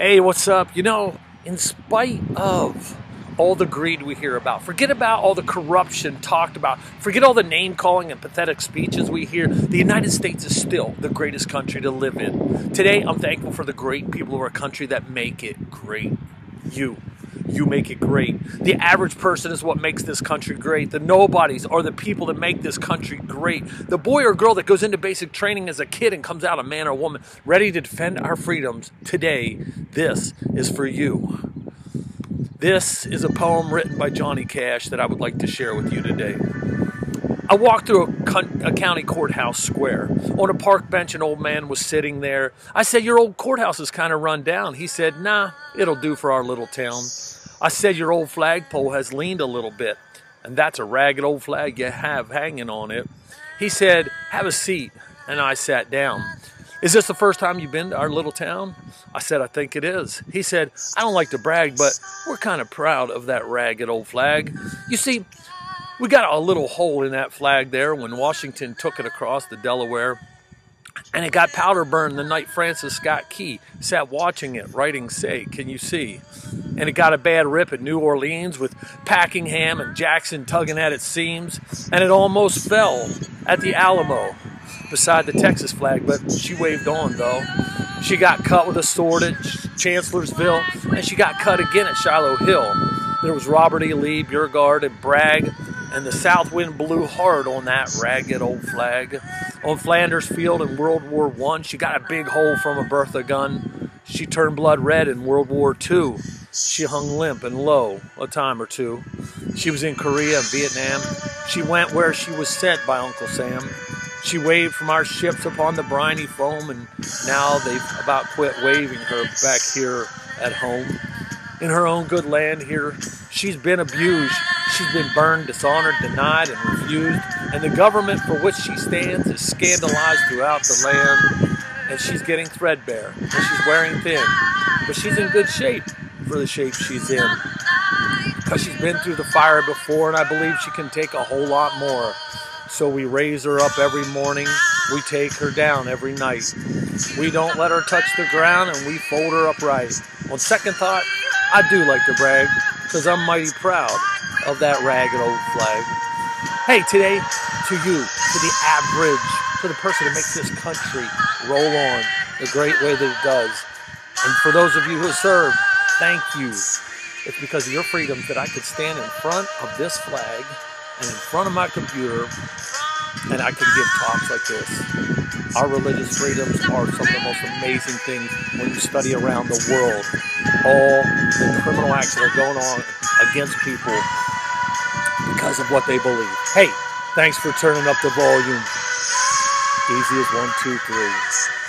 Hey, what's up? You know, in spite of all the greed we hear about, forget about all the corruption talked about, forget all the name calling and pathetic speeches we hear, the United States is still the greatest country to live in. Today, I'm thankful for the great people of our country that make it great. You you make it great. The average person is what makes this country great. The nobodies are the people that make this country great. The boy or girl that goes into basic training as a kid and comes out a man or woman ready to defend our freedoms today, this is for you. This is a poem written by Johnny Cash that I would like to share with you today. I walked through a, a, county courthouse square. On a park bench, an old man was sitting there. I said, Your old courthouse is kind of run down. He said, Nah, it'll do for our little town. I said your old flagpole has leaned a little bit, and that's a ragged old flag you have hanging on it. He said, Have a seat. And I sat down. Is this the first time you've been to our little town? I said, I think it is. He said, I don't like to brag, but we're kind of proud of that ragged old flag. You see, we got a little hole in that flag there when Washington took it across the Delaware and it got powder burned the night Francis Scott Key sat watching it, writing, Say, can you see? And it got a bad rip at New Orleans with Packenham and Jackson tugging at its seams, and it almost fell at the Alamo beside the Texas flag, but she waved on though. She got cut with a sword at Chancellorsville, and she got cut again at Shiloh Hill. There was Robert E. Lee, Beauregard, and Bragg, and the south wind blew hard on that ragged old flag. On Flanders Field in World War One, she got a big hole from a Bertha gun. She turned blood red in World War Two. She hung limp and low a time or two. She was in Korea and Vietnam. She went where she was sent by Uncle Sam. She waved from our ships upon the briny foam, and now they've about quit waving her back here at home. In her own good land here, she's been abused She's been burned, dishonored, denied, and refused. And the government for which she stands is scandalized throughout the land. And she's getting threadbare. And she's wearing thin. But she's in good shape for the shape she's in. Because she's been through the fire before, and I believe she can take a whole lot more. So we raise her up every morning. We take her down every night. We don't let her touch the ground, and we fold her upright. On second thought, I do like to brag, because I'm mighty proud of that ragged old flag. Hey, today, to you, to the average, to the person that makes this country roll on the great way that it does. And for those of you who served, thank you. It's because of your freedoms that I could stand in front of this flag and in front of my computer and I can give talks like this. Our religious freedoms are some of the most amazing things when you study around the world. All the criminal acts that are going on against people because of what they believe. Hey, thanks for turning up the volume. Easy as one, two, three.